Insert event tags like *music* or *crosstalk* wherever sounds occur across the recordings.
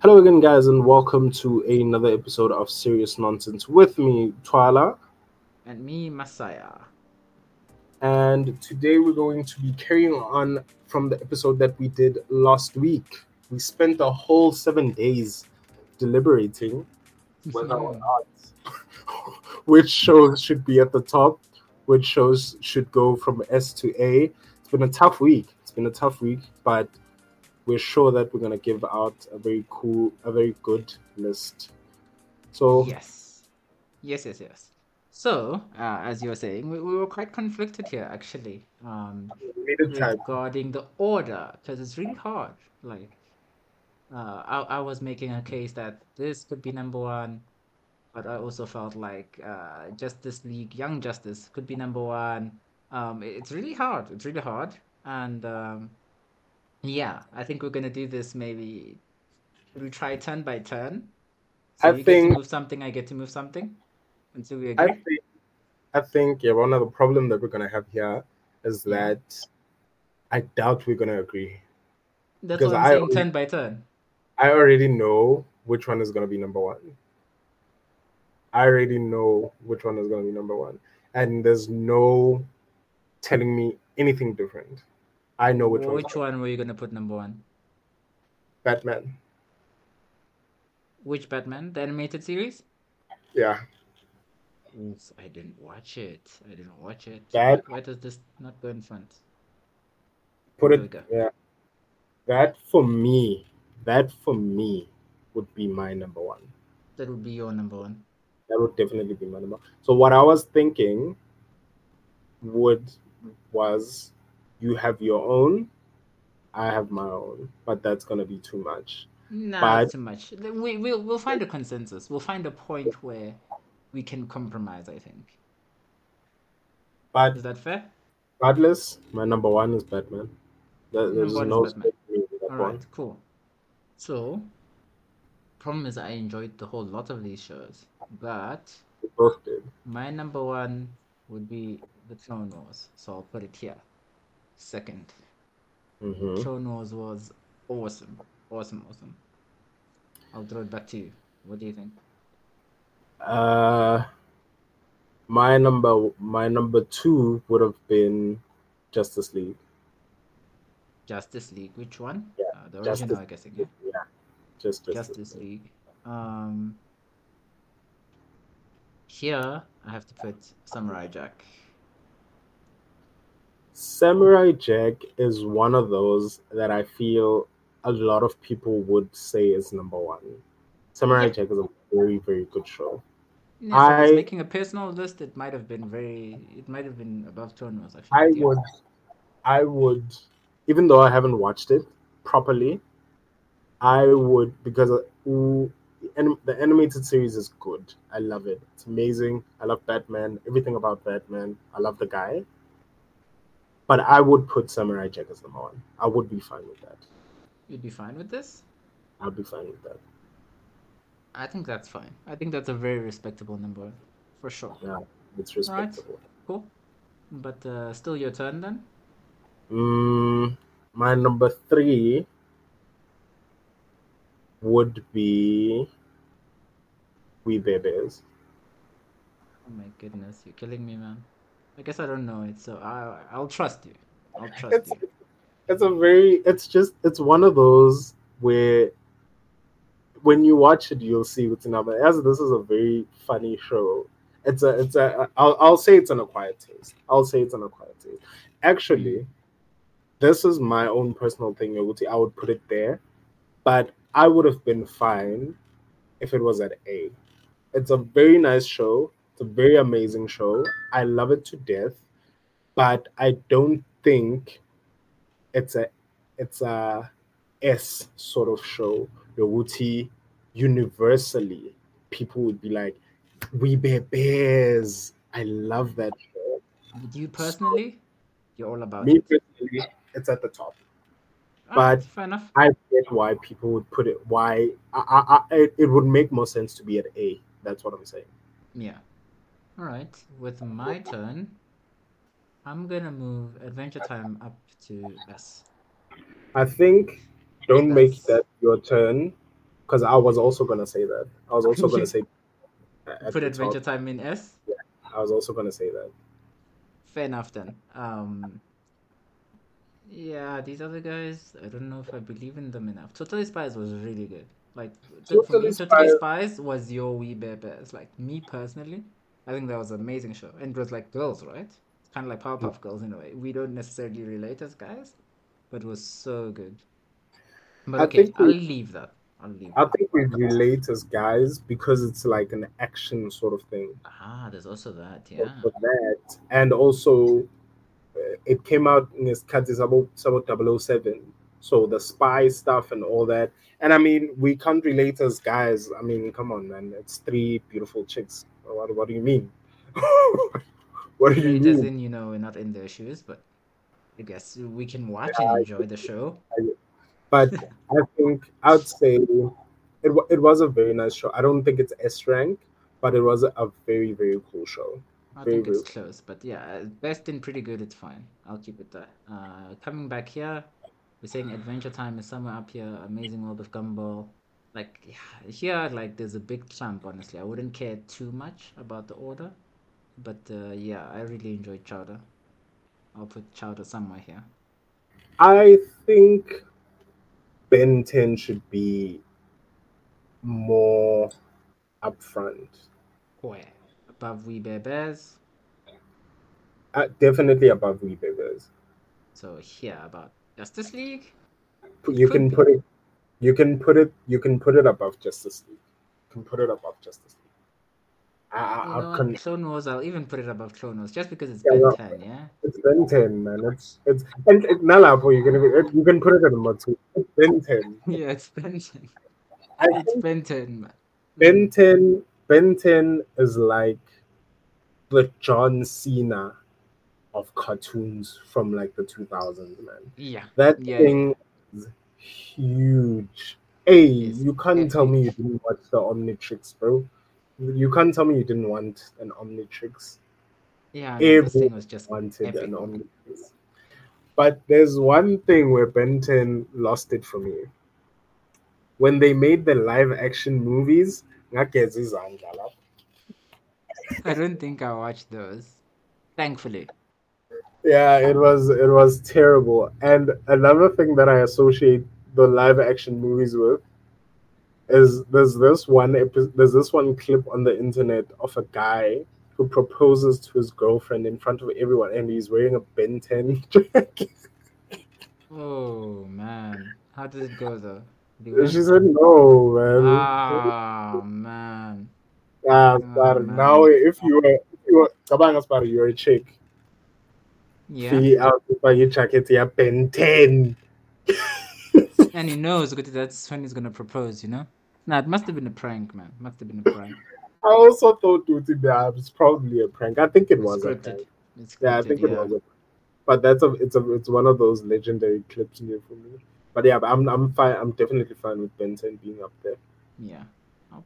Hello again, guys, and welcome to another episode of Serious Nonsense with me, Twala. And me, Messiah. And today we're going to be carrying on from the episode that we did last week. We spent a whole seven days deliberating *laughs* whether or not *laughs* which shows should be at the top, which shows should go from S to A. It's been a tough week. It's been a tough week, but we're sure that we're gonna give out a very cool, a very good list. So yes, yes, yes, yes. So, uh, as you were saying, we, we were quite conflicted here, actually, um, regarding the order, because it's really hard. Like, uh, I, I was making a case that this could be number one, but I also felt like uh, Justice League Young Justice could be number one. Um, it's really hard. It's really hard, and um, yeah, I think we're gonna do this maybe. we try turn by turn? So I you think get to move something, I get to move something until we agree. I think I think yeah, one of the problem that we're gonna have here is that I doubt we're gonna agree. That's because what I'm I saying, already- turn by turn. I already know which one is gonna be number one. I already know which one is gonna be number one, and there's no telling me anything different. I know which, one. Which, one. one were you gonna put number one? Batman. Which Batman? The animated series? Yeah, I didn't watch it. I didn't watch it. That- Why does this not go in front? put it. Yeah, that for me, that for me would be my number one. That would be your number one. That would definitely be my number. So what I was thinking would was you have your own, I have my own, but that's gonna be too much. Nah, But- too much. We we'll we'll find a consensus. We'll find a point where we can compromise. I think. But Is that fair? regardless, my number one is Batman. There- There's Number one is no Batman. space for that All one. cool. So, problem is, I enjoyed the whole lot of these shows, but We both did. my number one would be the Clone Wars. So I'll put it here. Second, Mhm. Clone Wars was awesome, awesome, awesome. I'll throw it back to you. What do you think? Uh, my number, my number two would have been Justice League. Justice League. Which one? Yeah, Uh, the Justice original, I guess. Yeah. Yeah, just Justice, Justice League. Um, here I have to put Samurai Jack. Samurai Jack is one of those that I feel a lot of people would say is number one. Samurai Yeah. Jack is a very, very good show. Yes, I was making a personal list. It might have been very. It might have been above Wars. I, yeah. would, I would, even though I haven't watched it properly, I would because ooh, the animated series is good. I love it. It's amazing. I love Batman. Everything about Batman. I love the guy. But I would put Samurai Jack as number one. I would be fine with that. You'd be fine with this. I'd be fine with that. I think that's fine. I think that's a very respectable number, for sure. Yeah, it's respectable. Cool. But uh, still your turn then. Mm, my number three would be We Bare Bears. Oh my goodness, you're killing me, man. I guess I don't know it, so I I'll trust you. I'll trust It's you. it's a very it's just it's one of those where when you watch it you'll see what's another. As this is a very funny show. It's a it's a I'll I'll say it's an acquired taste. I'll say it's an acquired taste. Actually, hmm. this is my own personal thing, Yoguti. I would put it there, but I would have been fine if it was at A. It's a very nice show. It's a very amazing show. I love it to death, but I don't think it's a it's a S sort of show. Yoguti universally, people would be like, "We Bare Bears." I love that show. You personally, you're all about Me it. personally, it's at the top. Alright, but- fair enough. I get why people would put it. Why I, I, I, it would make more sense to be at A. That's what I'm saying. Yeah. All right. With my turn, I'm gonna move Adventure Time up to S. I think don't make that your turn because I was also gonna say that. I was also gonna *laughs* say. Put Adventure Time in S. Yeah, I was also gonna say that. Fair enough then. Um, yeah, these other guys, I don't know if I believe in them enough. Totally Spies was really good. Like, totally, Spies. totally Spies was your We Bare Bears. Like, me personally, I think that was an amazing show. And it was like girls, right? It's kind of like Powerpuff yeah. Girls in a way. We don't necessarily relate as guys, but it was so good. But okay, I'll leave that. I'll leave I think we relate as guys because it's like an action sort of thing. Ah, there's also that, yeah. For that. And also, uh, it came out in this cut is about, about 007. So the spy stuff and all that. And I mean, we can't relate as guys. I mean, come on, man. It's three beautiful chicks. What, what do you mean? *laughs* what do you it mean? Doesn't, you know, we're not in their shoes, but I guess we can watch yeah, and enjoy the show. I, but *laughs* I think I would say it, it was a very nice show. I don't think it's S rank, but it was a very, very cool show. I very, think it's close, but yeah, best in pretty good, it's fine. I'll keep it there. Uh, coming back here, we're saying Adventure Time is somewhere up here. Amazing World of Gumball. Like yeah, here, like there's a big clump. Honestly, I wouldn't care too much about the order, but uh, yeah, I really enjoy Chowder. I'll put Chowder somewhere here. I think Ben 10 should be more upfront. Where? Above We Bare Bears? Uh, definitely above We Bare Bears. So here about Justice League? You can put it you can put it you can put it above Justice League. You can put it above Justice League. I, you know, con- Clone Wars, I'll even put it above Clone Wars just because it's yeah, Ben well, 10, yeah? It's Ben 10, man. It's it's and it, Nalapo, you can you can put it in number two. It's Ben 10. *laughs* Yeah, it's Ben 10. it's Ben 10, man. Ben 10, Ben 10 is like the John Cena of cartoons from like the 2000s, man. Yeah. That yeah, thing is huge. Hey, you can't tell me you didn't watch the Omnitrix, bro. You can't tell me you didn't want an Omnitrix. Yeah, everything was just wanted epic. an Omnitrix. But there's one thing where Ben 10 lost it for me. When they made the live action movies, I don't think I watched those. Thankfully. Yeah, it was it was terrible. And another thing that I associate the live action movies with is there's this one there's this one clip on the internet of a guy who proposes to his girlfriend in front of everyone and he's wearing a Ben 10 *laughs* jacket. Oh man. How did it go though? She said no, man. Oh man. Ah, oh, man. now if you were if you were kabanga you're a chick. Yeah. See out by your jacket, yeah, Ben 10. *laughs* and he knows that's when he's gonna propose, you know? Nah, it must have been a prank, man. Must have been a prank. I also thought Bab was uh, probably a prank. I think it was scripted. Scripted, yeah, I think yeah. it was. A, but that's a it's a it's one of those legendary clips here for me. But yeah, I'm I'm fine. I'm definitely fine with Ben 10 being up there. Yeah.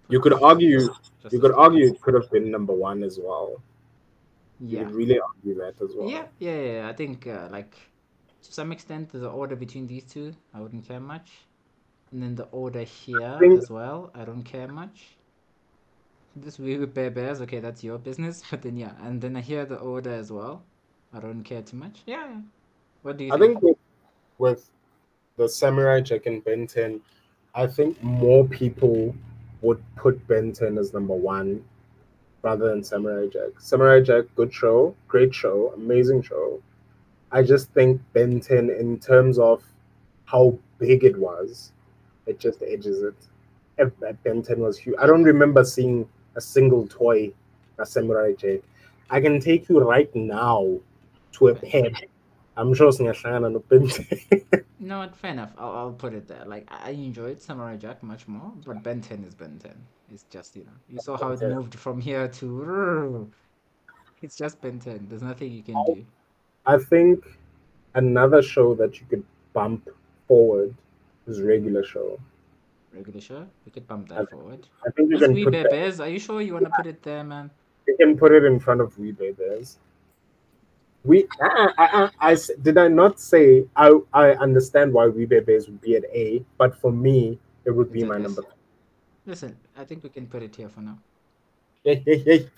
You could argue you could argue it could have been number one as well. Yeah. Really argue that as well. Yeah, yeah, yeah. I think uh, like to some extent the order between these two, I wouldn't care much. And then the order here think... as well, I don't care much. This we with Bare Bears, okay, that's your business. *laughs* But then yeah, and then I hear the order as well. I don't care too much. Yeah. yeah. What do you? I think, think with, with the Samurai Jack and Ben 10, I think more people would put Ben 10 as number one rather than Samurai Jack. Samurai Jack, good show, great show, amazing show. I just think Ben 10, in terms of how big it was, it just edges it. Ben 10 was huge. I don't remember seeing a single toy, a Samurai Jack. I can take you right now to a pet. I'm sure singahlangana no Ben 10. *laughs* No, fair enough. I'll, I'll put it there. Like I enjoyed Samurai Jack much more, but Ben 10 is Ben 10. It's just you know you saw how it moved from here to. It's just Ben 10. There's nothing you can do. I think another show that you could bump forward is regular show. Regular show? We could bump that I, forward. I think you can put Bears. Are you sure you want to put it there, man? You can put it in front of We Bears. We, uh, uh, uh, I, I, I, did I not say I, I understand why We Bears would be at A, but for me, it would be my number. Listen, I think we can put it here for now. Hey, hey, hey.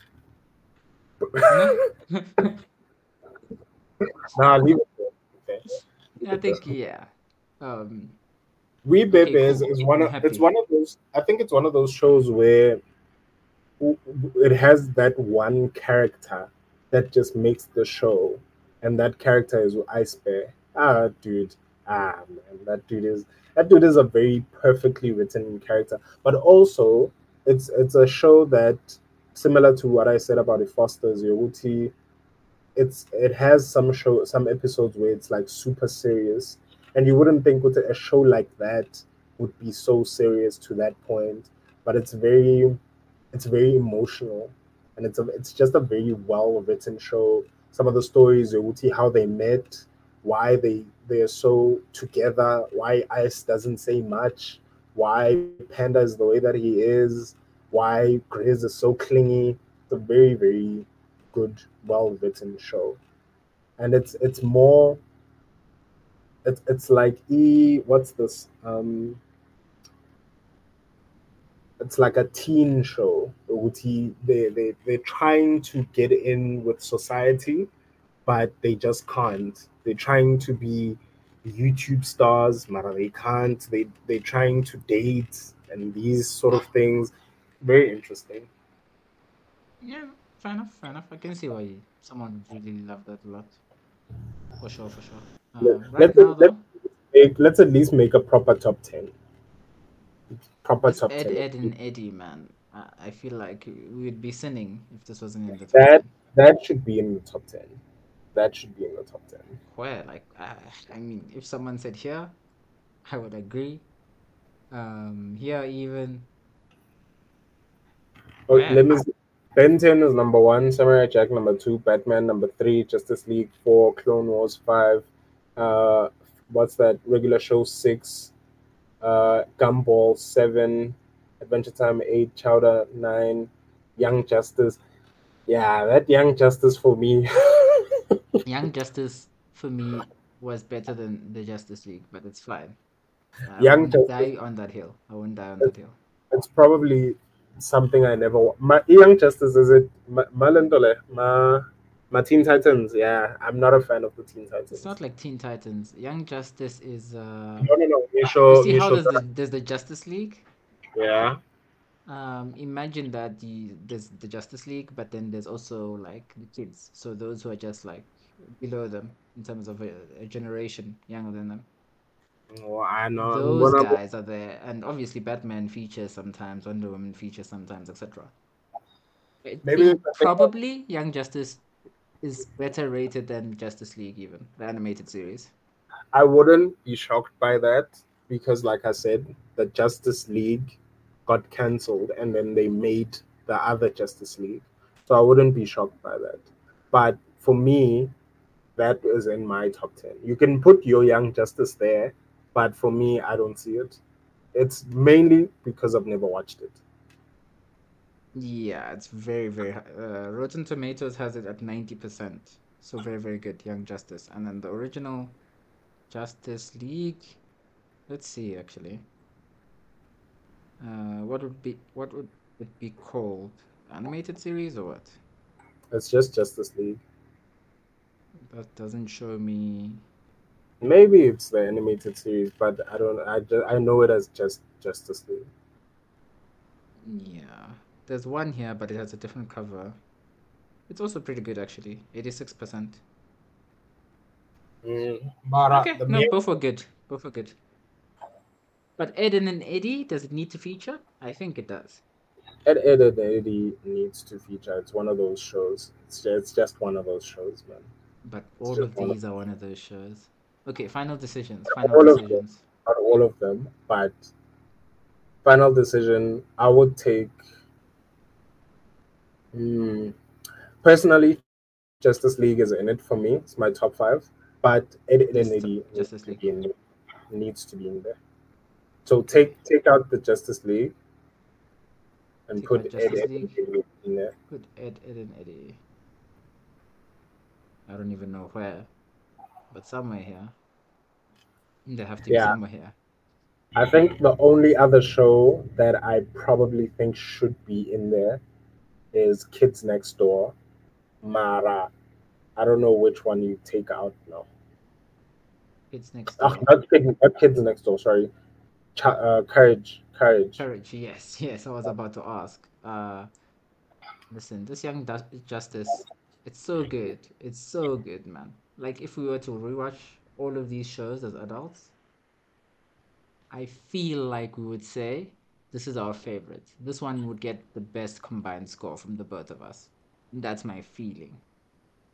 nah, leave it there. Okay. I think yeah. Um, We okay, is, is one of happy. it's one of those I think it's one of those shows where it has that one character that just makes the show and that character is Ice Bear. Ah dude. Ah man, that dude is that dude is a very perfectly written character. But also it's it's a show that similar to what I said about the Fosters Yoguti, it's it has some show some episodes where it's like super serious. And you wouldn't think with a show like that would be so serious to that point. But it's very it's very emotional. And it's a, it's just a very well written show. Some of the stories how they met why they they are so together. Why ice doesn't say much? Why panda is the way that he is? Why Grizz is so clingy? It's a very very good well written show. And it's it's more it's it's like e what's this um it's like a teen show they, they they're trying to get in with society but they just can't they're trying to be youtube stars but they can't. They they're trying to date and these sort of things. Very interesting. Yeah fair enough fair enough. I can see why someone really love that a lot. For sure for sure. Uh, right let's, now, let's, make, let's at least make a proper top 10 proper top Ed, 10 Edd n Eddy man. I feel like we would be sinning if this wasn't in the top that 10. that should be in the top 10 that should be in the top 10 where like uh, i mean if someone said here i would agree um here even oh, let me Ben 10 is number one, Samurai Jack number two, Batman number three, Justice League four, Clone Wars five, uh, what's that? Regular Show six, uh, Gumball seven, Adventure Time eight, Chowder nine, Young Justice. Yeah, that Young Justice for me. *laughs* Young Justice for me was better than the Justice League, but it's fine. I Young won't Justice. die on that hill. I won't die on that hill. It's probably something I never. My Young Justice is it Malendole? Ma, my Teen Titans. Yeah, I'm not a fan of the Teen Titans. It's not like Teen Titans. Young Justice is. Uh... No, no, no. You show, you see you how there's the, there's the Justice League. Yeah. Um, imagine that the there's the Justice League, but then there's also like the kids. So those who are just like below them in terms of a, a generation younger than them. Oh, I know. Those guys are there, and obviously Batman features sometimes, Wonder Woman features sometimes, etc. Maybe probably Young Justice is better rated than Justice League, even the animated series. I wouldn't be shocked by that because, like I said, the Justice League got cancelled, and then they made the other Justice League, so I wouldn't be shocked by that. But for me, that is in my top ten. You can put your Young Justice there but for me, I don't see it. It's mainly because I've never watched it. Yeah, it's very, very high. Uh, Rotten Tomatoes has it at 90%. So very, very good, Young Justice. And then the original Justice League. Let's see, actually. Uh, what would be what would it be called? Animated series or what? It's just Justice League. That doesn't show me Maybe it's the animated series, but I don't. I just, I know it as just Justice League. Yeah, there's one here, but it has a different cover. It's also pretty good, actually. Eighty-six percent. Mm, uh, okay, no, both are good. Both are good. But Edd n Eddy, does it need to feature? I think it does. Ed, Edd n Eddy needs to feature. It's one of those shows. It's just, it's just one of those shows, man. But all of these are one of those shows. Okay, final decisions. Final all decisions. Of them, not all of them, but final decision. I would take. Hmm, personally, Justice League is in it for me. It's my top five, but Ed, Edd n Eddy Justice League in, needs to be in there. So take take out the Justice League and take put Ed, Ed League. in there. Put Ed, Edd n Eddy. I don't even know where but somewhere here. They have to be somewhere here. I think the only other show that I probably think should be in there is Kids Next Door. Mara. I don't know which one you take out now. Kids Next Door. Oh, not, kids, not Kids Next Door, sorry. Ch- uh, courage. Courage. Courage, yes. Yes, I was about to ask. Uh, listen, this Young Justice, it's so good. It's so good, man. Like, if we were to rewatch all of these shows as adults, I feel like we would say this is our favorite. This one would get the best combined score from the both of us. That's my feeling.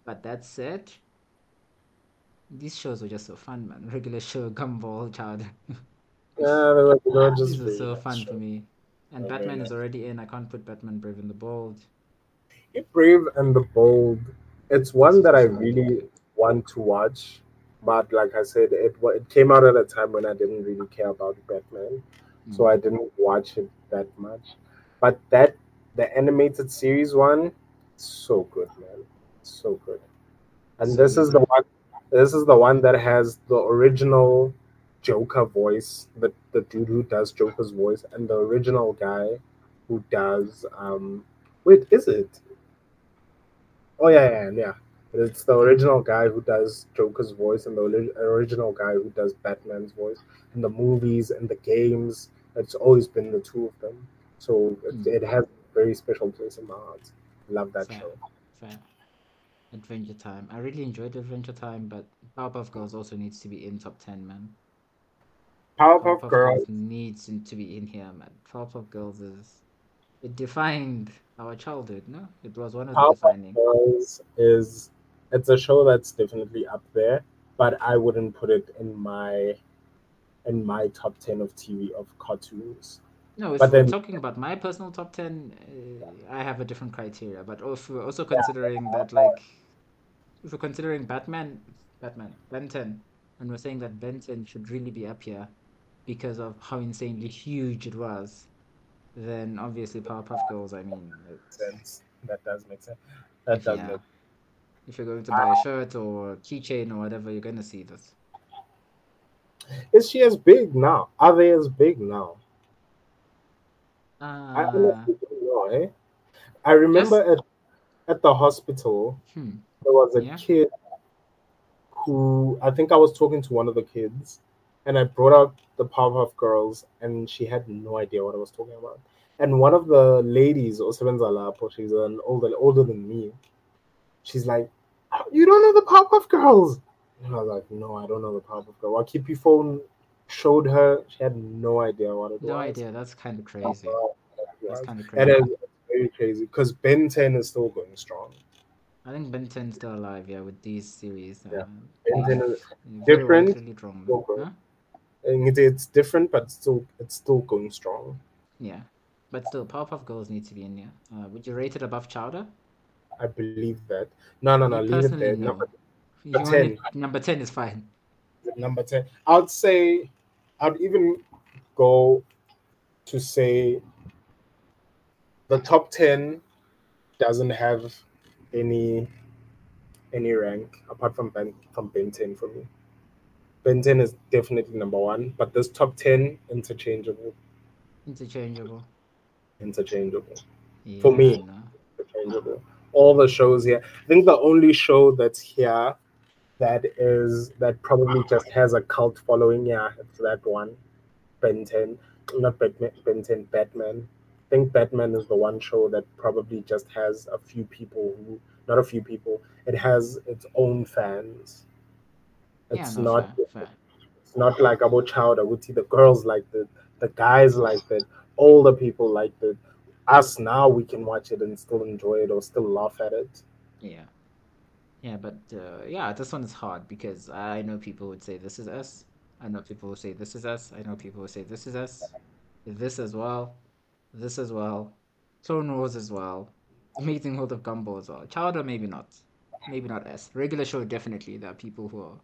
But that said, these shows were just so fun, man. Regular show, Gumball, Child. yeah, they were, *laughs* they were just these are so fun for me. And Batman is already in. I can't put Batman Brave and the Bold. Brave and the Bold. It's one that I really want to watch but like I said, it it came out at a time when I didn't really care about Batman, mm. so I didn't watch it that much. But that the animated series one, so good, man, so good. And so this is the one. This is the one that has the original Joker voice, the the dude who does Joker's voice, and the original guy who does um. Wait, is it? Oh yeah, yeah, yeah. It's the original guy who does Joker's voice and the original guy who does Batman's voice in the movies and the games. It's always been the two of them. So it, mm. it has a very special place in my heart. Love that Fair. show. Fair. Adventure Time. I really enjoyed Adventure Time, but Powerpuff Girls also needs to be in top 10, man. Powerpuff, Powerpuff Girls needs to be in here, man. Powerpuff Girls is. It defined our childhood, no? It was one of the defining. Girls is it's a show that's definitely up there, but I wouldn't put it in my in my top ten of TV of cartoons. No, if but we're then, talking about my personal top ten, uh, I have a different criteria. But if we're also considering yeah. that, like, if we're considering Batman, Batman, Ben 10, and we're saying that Ben 10 should really be up here because of how insanely huge it was, then obviously Powerpuff Girls. I mean, sense. That does make sense. That does yeah. make if you're going to buy a shirt or keychain or whatever, you're gonna see this. Is she as big now? Are they as big now? Uh, I honestly don't know. Eh? I remember at at the hospital hmm. there was a yeah. kid who I think I was talking to one of the kids, and I brought up the Powerpuff Girls, and she had no idea what I was talking about. And one of the ladies, Osebenzala, she's an older older than me. She's like, you don't know the Powerpuff Girls? And I was like, no, I don't know the Powerpuff Girls. keep Keepy Phone showed her, she had no idea what it no was. No idea. That's kind of crazy. That's kind of crazy. It is very crazy because Ben 10 is still going strong. I think Ben 10 is still alive, yeah, with these series. Yeah. Um, ben 10 is different. huh? It's different, but still, it's still going strong. Yeah. But still, Powerpuff Girls need to be in there. Uh, would you rate it above Chowder? I believe that. No, no, no. Leave it there. No. Number, number ten. number ten is fine. Number ten. I'd say. I'd even go to say the top ten doesn't have any any rank apart from Ben from Ben 10 for me. Ben 10 is definitely number one, but this top 10 interchangeable. Interchangeable. Interchangeable. Yeah, for me, interchangeable all the shows here. I think the only show that's here that is that probably just has a cult following, yeah, it's that one. Ben 10. Not Batman, Ben 10, Batman. I think Batman is the one show that probably just has a few people who not a few people. It has its own fans. It's yeah, no, not fair, fair. it's not like about Child. I would see the girls like it, the guys like it, older people like it us now we can watch it and still enjoy it or still laugh at it. Yeah. Yeah, but uh, yeah, this one is hard because I know people would say this is us. I know people who say this is us. I know people who say this is us. This as well. This as well. Clone Wars as well. Amazing World of Gumball as well. Chowder maybe not. Maybe not us. Regular show definitely. There are people who are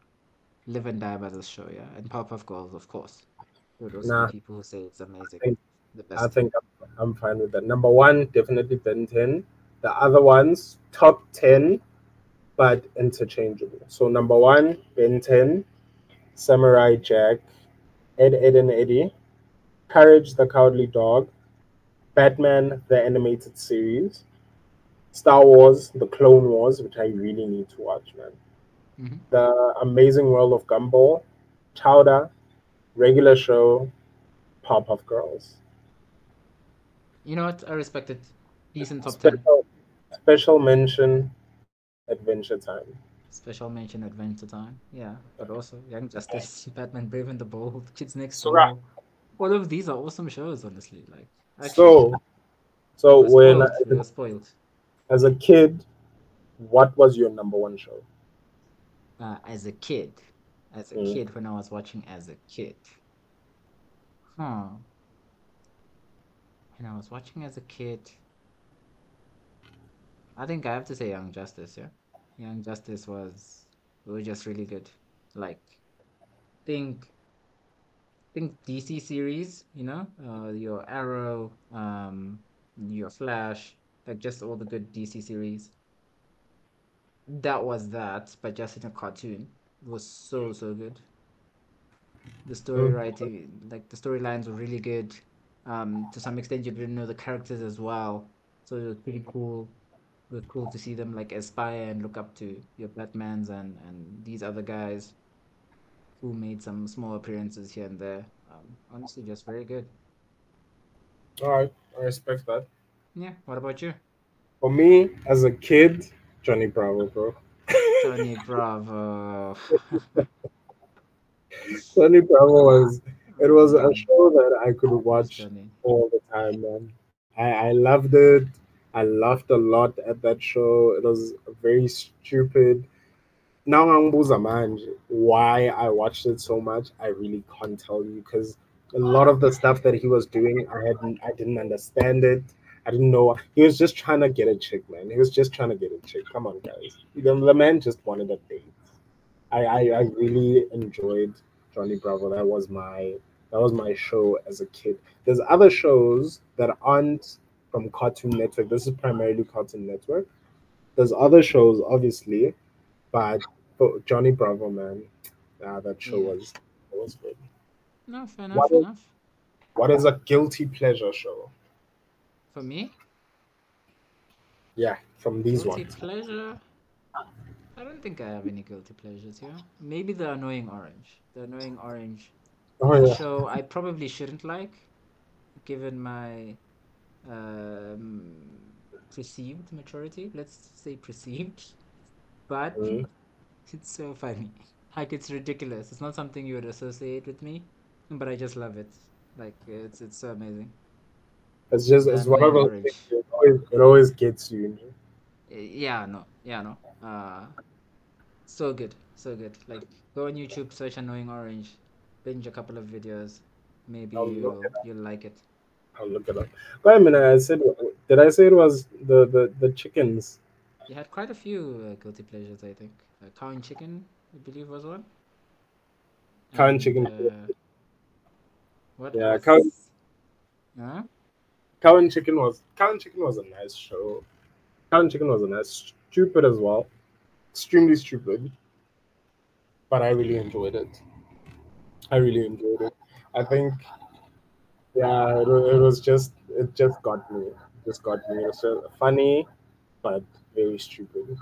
live and die by this show, yeah. And Powerpuff Girls, of course. There are nah, people who say it's amazing the best. I think I'm, I'm fine with that. Number one, definitely Ben 10. The other ones, top 10, but interchangeable. So number one, Ben 10, Samurai Jack, Ed, Edd n Eddy, Courage the Cowardly Dog, Batman the Animated Series, Star Wars The Clone Wars, which I really need to watch, man. Mm-hmm. The Amazing World of Gumball, Chowder, Regular Show, Powerpuff Girls. You know what? I respect it. Decent top special, 10. Special mention, Adventure Time. Special mention, Adventure Time. Yeah, but also Young Justice, *laughs* Batman Brave and the Bold, Kids Next Door. All of these are awesome shows, honestly. Like actually, so, so when spoiled. I, spoiled. as a kid, what was your number one show? Uh, as a kid, as a mm. kid, when I was watching as a kid, huh? When I was watching as a kid, I think I have to say Young Justice. Yeah, Young Justice was was just really good. Like, think think DC series, you know, uh, your Arrow, um, your Flash, like just all the good DC series. That was that, but just in a cartoon. It was so so good. The story writing, like the storylines were really good. Um, to some extent, you didn't know the characters as well, so it was pretty cool. It was cool to see them like aspire and look up to your Batman's and and these other guys who made some small appearances here and there. Um, honestly, just very good. All right, I respect that. Yeah. What about you? For me, as a kid, Johnny Bravo, bro. Johnny Bravo. *laughs* Johnny Bravo was it was a show that I could watch all the time, man. I, I loved it. I laughed a lot at that show. It was very stupid now ngangibuza manje why I watched it so much. I really can't tell you because a lot of the stuff that he was doing, I hadn't, I didn't understand it. I didn't know. He was just trying to get a chick, man. He was just trying to get a chick. Come on, guys. The, the man just wanted a date. I, I, I really enjoyed Johnny Bravo. That was my that was my show as a kid. There's other shows that aren't from Cartoon Network. This is primarily Cartoon Network. There's other shows, obviously, but Johnny Bravo, man, ah, that show yeah. was was good. No, fair enough. What is, enough. what is a guilty pleasure show? For me? Yeah, from these guilty ones. Guilty pleasure. I don't think I have any guilty pleasures here. Maybe the annoying orange. The annoying orange oh, yeah. show I probably shouldn't like, given my um, perceived maturity. Let's say perceived, *laughs* but mm-hmm. It's so funny. *laughs* Like it's ridiculous. It's not something you would associate with me, but I just love it. Like it's it's so amazing. It's just it's one of those things. It always, it always gets you. Yeah, no, yeah, no. Uh, so good, so good. Like go on YouTube, search "annoying orange," binge a couple of videos. Maybe I'll you'll you'll like it. I'll look it up. Wait a minute. I said, did I say it was the the the chickens? You had quite a few uh, guilty pleasures, I think. Uh, cow and chicken, I believe, was one. Cow and chicken. Uh, what? Yeah, cow. Huh? Cow and chicken was cow and chicken was a nice show. Cow and chicken was a nice, stupid as well, extremely stupid, but I really enjoyed it. I really enjoyed it. I think, yeah, it, it was just it just got me, it just got me. It was funny, but very stupid.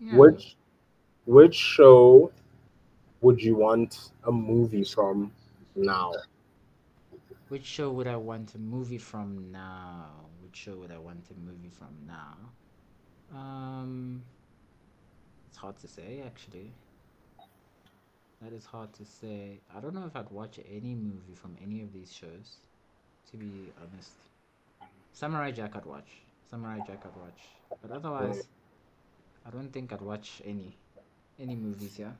Yeah. Which which show would you want a movie from now? Which show would I want a movie from now? Which show would I want a movie from now? Um, it's hard to say actually. That is hard to say. I don't know if I'd watch any movie from any of these shows, to be honest. Samurai Jack I'd watch. Samurai Jack I'd watch. But otherwise, I don't think I'd watch any any movies. Yeah.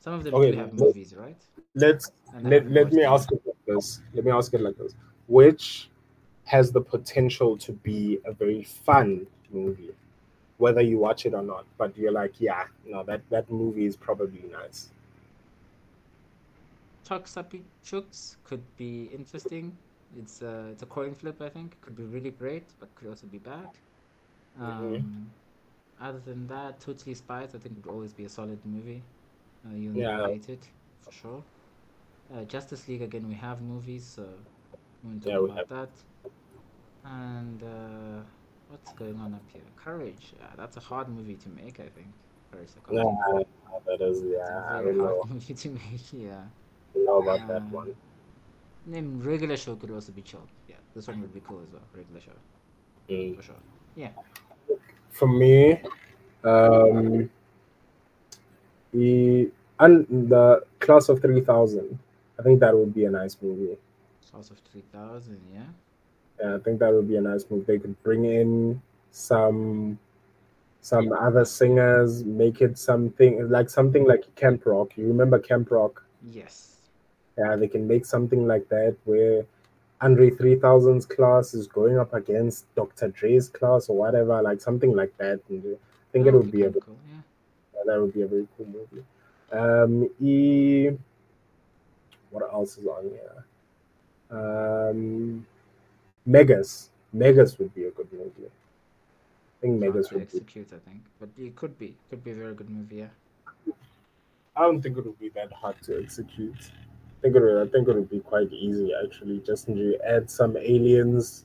Some of them okay, do have movies, right? Let's let, let me ask like this. Let me ask it like this. Which has the potential to be a very fun movie, whether you watch it or not. But you're like, yeah, no, that that movie is probably nice. Toksapi Chooks could be interesting. It's a it's a coin flip. I think could be really great, but could also be bad. Mm-hmm. Um, mm-hmm. Other than that, Totally Spies I think it would always be a solid movie. Uh, you'll yeah. it for sure. Uh, Justice League again. We have movies, so we won't talk yeah, we about have. that. And uh, what's going on up here? Courage. Yeah, that's a hard movie to make. I think. Courage. Yeah, that is. Yeah, I don't know. *laughs* movie to make. Yeah. I know about that one. Name regular show could also be chill. Yeah, this one would be cool as well. Regular show. Mm. For sure. Yeah. For me, um, the and the class of three thousand. I think that would be a nice movie. Class of three thousand, yeah. Yeah, I think that would be a nice movie. They could bring in some some other singers, make it something like something like Camp Rock. You remember Camp Rock? Yes. Yeah, they can make something like that where Andre 3000's class is going up against Dr. Dre's class or whatever, like something like that. And I think it would be, be a cool, yeah. yeah. that would be a very cool movie. Um, e, what else is on here? Um, Megas. Megas would be a good movie. I think Megas would execute. Be. I think, but it could be, could be a very good movie. Yeah. I don't think it would be that hard to execute I think it would, I think it would be quite easy actually. Just to add some aliens,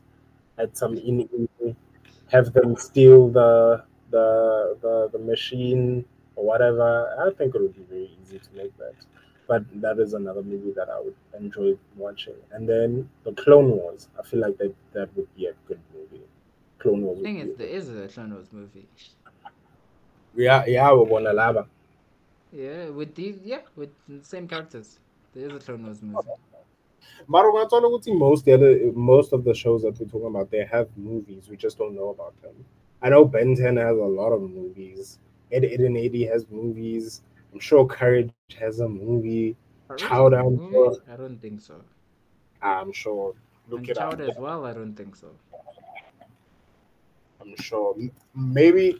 add some in, have them steal the the the the machine or whatever. I think it would be very easy to make that. But that is another movie that I would enjoy watching. And then the Clone Wars. I feel like that that would be a good movie. Clone Wars. The thing is, there is a Clone Wars movie. Yeah, yeah, we want to lava. Yeah, with these, yeah, with the same characters. There is a Clone Wars movie. Oh. most the other most of the shows that we're talking about, they have movies. We just don't know about them. I know Ben 10 has a lot of movies. Ed, Edd n Eddy has movies. I'm sure Courage has a movie. Chowder. I don't think so. I'm sure. Look and it Chowder up. as well. I don't think so. I'm sure. Maybe,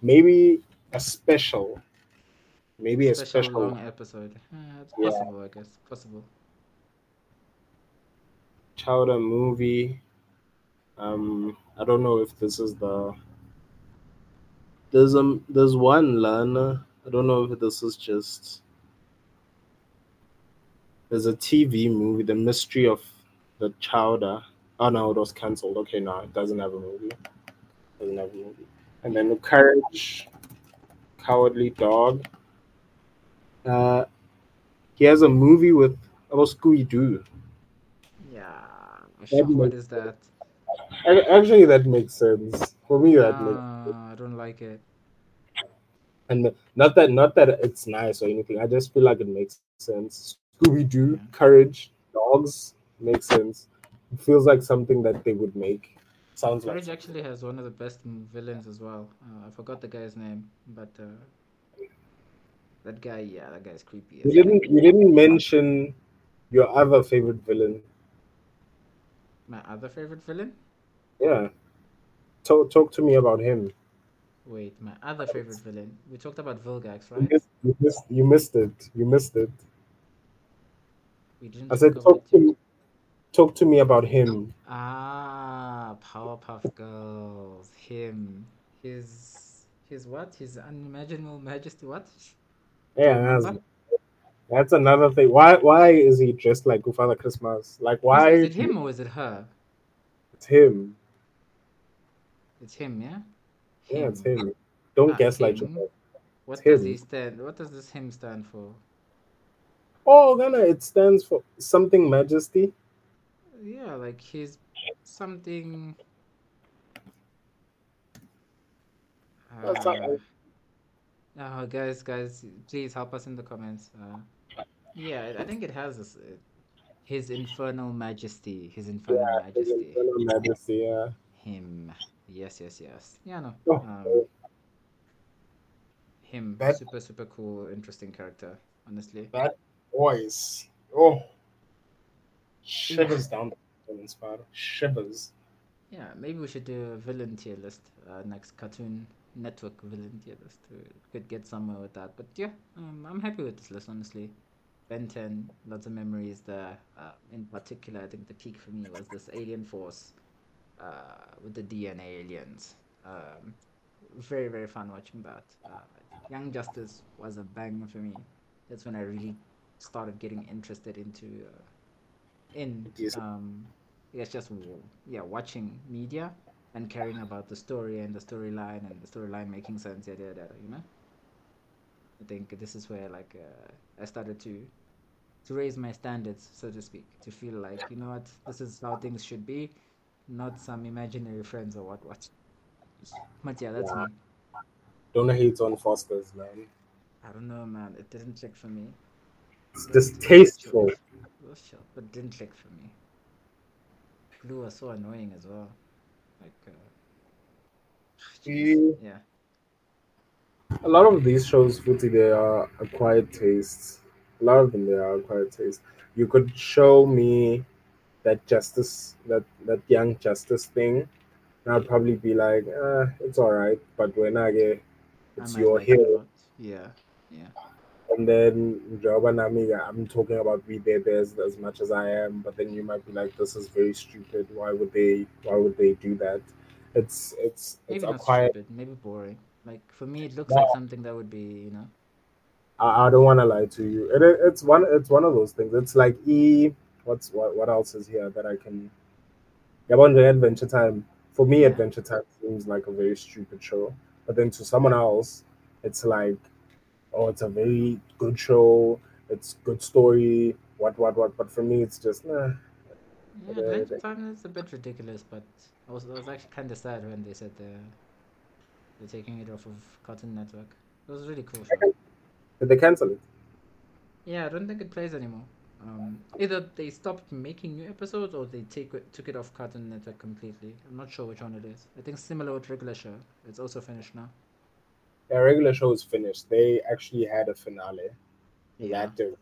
maybe a special Maybe a special, special long episode. Yeah, it's possible, yeah. I guess. Possible. Chowder movie. Um, I don't know if this is the. There's um, there's one Lana. I don't know if this is just. There's a TV movie, The Mystery of the Chowder. Oh no, it was cancelled. Okay, no, it doesn't have a movie. It doesn't have a movie. And then the Courage, Cowardly Dog. Uh, he has a movie with about Scooby Doo. Yeah, sure. what is that? Actually, that makes sense for me. That uh, makes I don't like it. And not that, not that it's nice or anything. I just feel like it makes sense. Scooby Doo, yeah. Courage, Dogs makes sense. It feels like something that they would make. Sounds like Courage like actually has one of the best villains as well. Uh, I forgot the guy's name, but uh, that guy, yeah, that guy's creepy. You didn't. You didn't mention your other favorite villain. My other favorite villain? Yeah. Talk talk to me about him. Wait, my other favorite villain. We talked about Vilgax, right? You missed, you missed, you missed it. You missed it. We didn't. I said talk to me. Talk to me about him. Ah, Powerpuff Girls. Him. His. His what? His unimaginable majesty. What? Yeah, that's, that's another thing. Why why is he dressed like Father Christmas? Like why is it him or is it her? It's him. It's him, yeah? Him. Yeah, it's him. Don't guess him. like What does he stand what does this him stand for? Oh Ghana, it stands for something majesty. Yeah, like he's something uh, uh, guys, guys, please help us in the comments. Uh, yeah, I think it has this, uh, his infernal majesty. His infernal yeah, majesty. His infernal majesty. Yeah. Him. Yes, yes, yes. Yeah, no. Oh. Um, him. That, super, super cool, interesting character. Honestly. That voice. Oh. Shivers down the spot. Shivers. Yeah, maybe we should do a villain tier list uh, next cartoon network villain tier list. We could get somewhere with that. But yeah, um, I'm happy with this list, honestly. Ben 10, lots of memories there. Uh, in particular, I think the peak for me was this Alien Force uh, with the DNA aliens. Um, very, very fun watching that. Uh, Young Justice was a bang for me. That's when I really started getting interested into uh, in um, it's just yeah watching media and caring about the story and the storyline and the storyline making sense yeah, yeah, yeah, you know i think this is where like uh, i started to to raise my standards so to speak to feel like you know what this is how things should be not some imaginary friends or what what. But yeah that's yeah. me. Don't hate on Foster's man. I don't know man. It didn't click for me. It's distasteful. But didn't click for me. Bloo was so annoying as well. Like, uh, *sighs* yeah. A lot of these shows, Footy, they are acquired tastes. A lot of them, they are acquired tastes. You could show me that justice, that that young justice thing, and I'd probably be like, eh, it's all right. But when I get, it's your like hero. Yeah, yeah. And then Namiga, I'm talking about We Bare Bears as much as I am, but then you might be like, this is very stupid. Why would they why would they do that? It's it's maybe it's not quiet... stupid, maybe boring. Like for me it looks yeah. like something that would be, you know. I, I don't wanna lie to you. It, it's one it's one of those things. It's like E what's what what else is here that I can Yeah, one Adventure Time. For me. Adventure Time seems like a very stupid show. But then to someone else, it's like oh, it's a very good show, it's good story, what, what, what. But for me, it's just, nah. Yeah, Adventure Time is a bit ridiculous, but I was, I was actually kind of sad when they said they're, they're taking it off of Cartoon Network. It was really cool. Show. Did they cancel it? Yeah, I don't think it plays anymore. Um, either they stopped making new episodes or they take it, took it off Cartoon Network completely. I'm not sure which one it is. I think similar with regular show. It's also finished now Yeah, regular show is finished. They actually had a finale. Yeah. Did,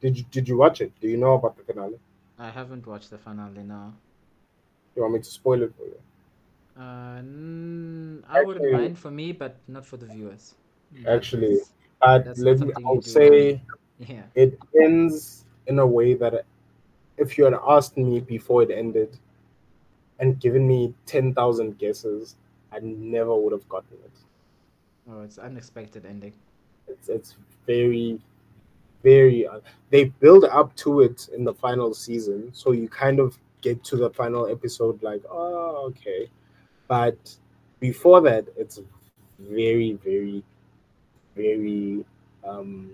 did you did you watch it? Do you know about the finale? I haven't watched the finale now. You want me to spoil it for you? Uh, n- I actually, wouldn't mind for me, but not for the viewers. Actually, uh, let me. I'll say yeah. it ends in a way that if you had asked me before it ended and given me ten thousand guesses, I never would have gotten it. Oh, it's unexpected ending. It's it's very, very. Uh, they build up to it in the final season, so you kind of get to the final episode like, oh, okay. But before that, it's very, very, very. Um,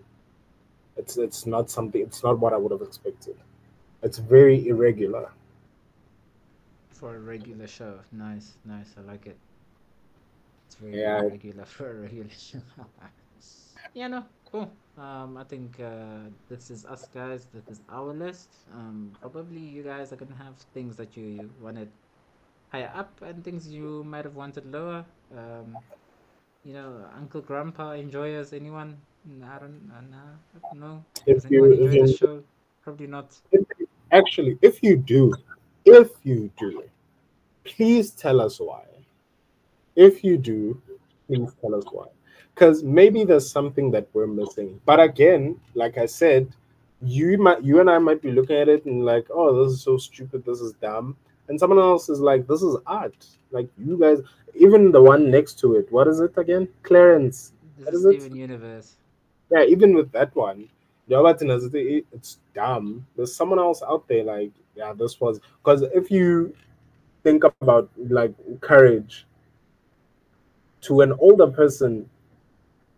it's it's not something. It's not what I would have expected. It's very irregular. For a regular show, nice, nice. I like it. It's very yeah. regular *laughs* for a regular show. *laughs* yeah, no, cool. Um, I think uh, this is us guys. This is our list. Um, probably you guys are gonna have things that you, you wanted higher up and things you might have wanted lower. Um, you know, Uncle Grandpa enjoyers. Anyone? I don't, I don't know. If you, enjoy the show? Probably not. If, actually, if you do, if you do, please tell us why. If you do, please tell us why. Because maybe there's something that we're missing. But again, like I said, you might you and I might be looking at it and like, oh, this is so stupid, this is dumb. And someone else is like, this is art. Like you guys, even the one next to it, what is it again? Clarence. This is Steven it? Universe. Yeah, even with that one, it's dumb. There's someone else out there like, yeah, this was because if you think about like courage to an older person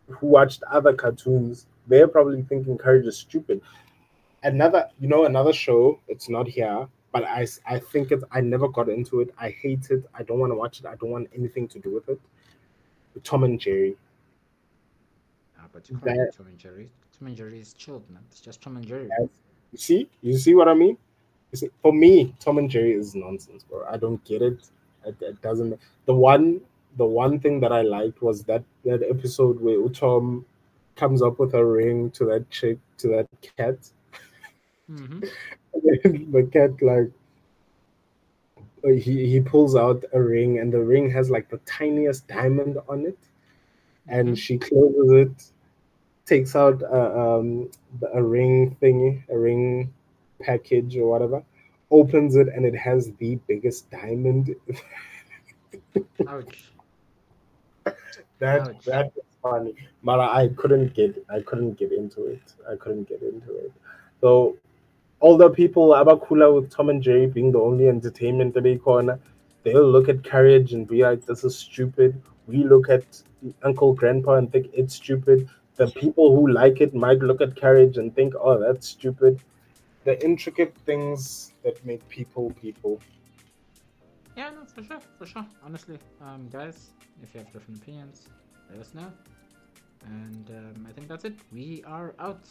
who watched other cartoons, they're probably thinking Courage is stupid. Another, you know, another show, it's not here, but I, I think it's, I never got into it. I hate it. I don't want to watch it. I don't want anything to do with it. Tom and Jerry. But you can't that, Tom and Jerry. Tom and Jerry is chilled, man. It's just Tom and Jerry. You see? You see what I mean? See, for me, Tom and Jerry is nonsense, bro. I don't get it. It, it doesn't. The one the one thing that I liked was that that episode where Tom comes up with a ring to that chick to that cat. Mm-hmm. *laughs* the cat like he he pulls out a ring and the ring has like the tiniest diamond on it, and mm-hmm. she closes it, takes out a, um, a ring thingy, a ring package or whatever, opens it and it has the biggest diamond. Ouch *laughs* that Ouch. that funny. But I couldn't get I couldn't get into it. I couldn't get into it. So older people, Abakula with Tom and Jerry being the only entertainment that they corner, they'll look at Courage and be like, This is stupid. We look at Uncle Grandpa and think it's stupid. The people who like it might look at Courage and think, Oh, that's stupid. The intricate things that make people people. Yeah, no, for sure, for sure. Honestly, um, guys, if you have different opinions, let us know. And um, I think that's it. We are out.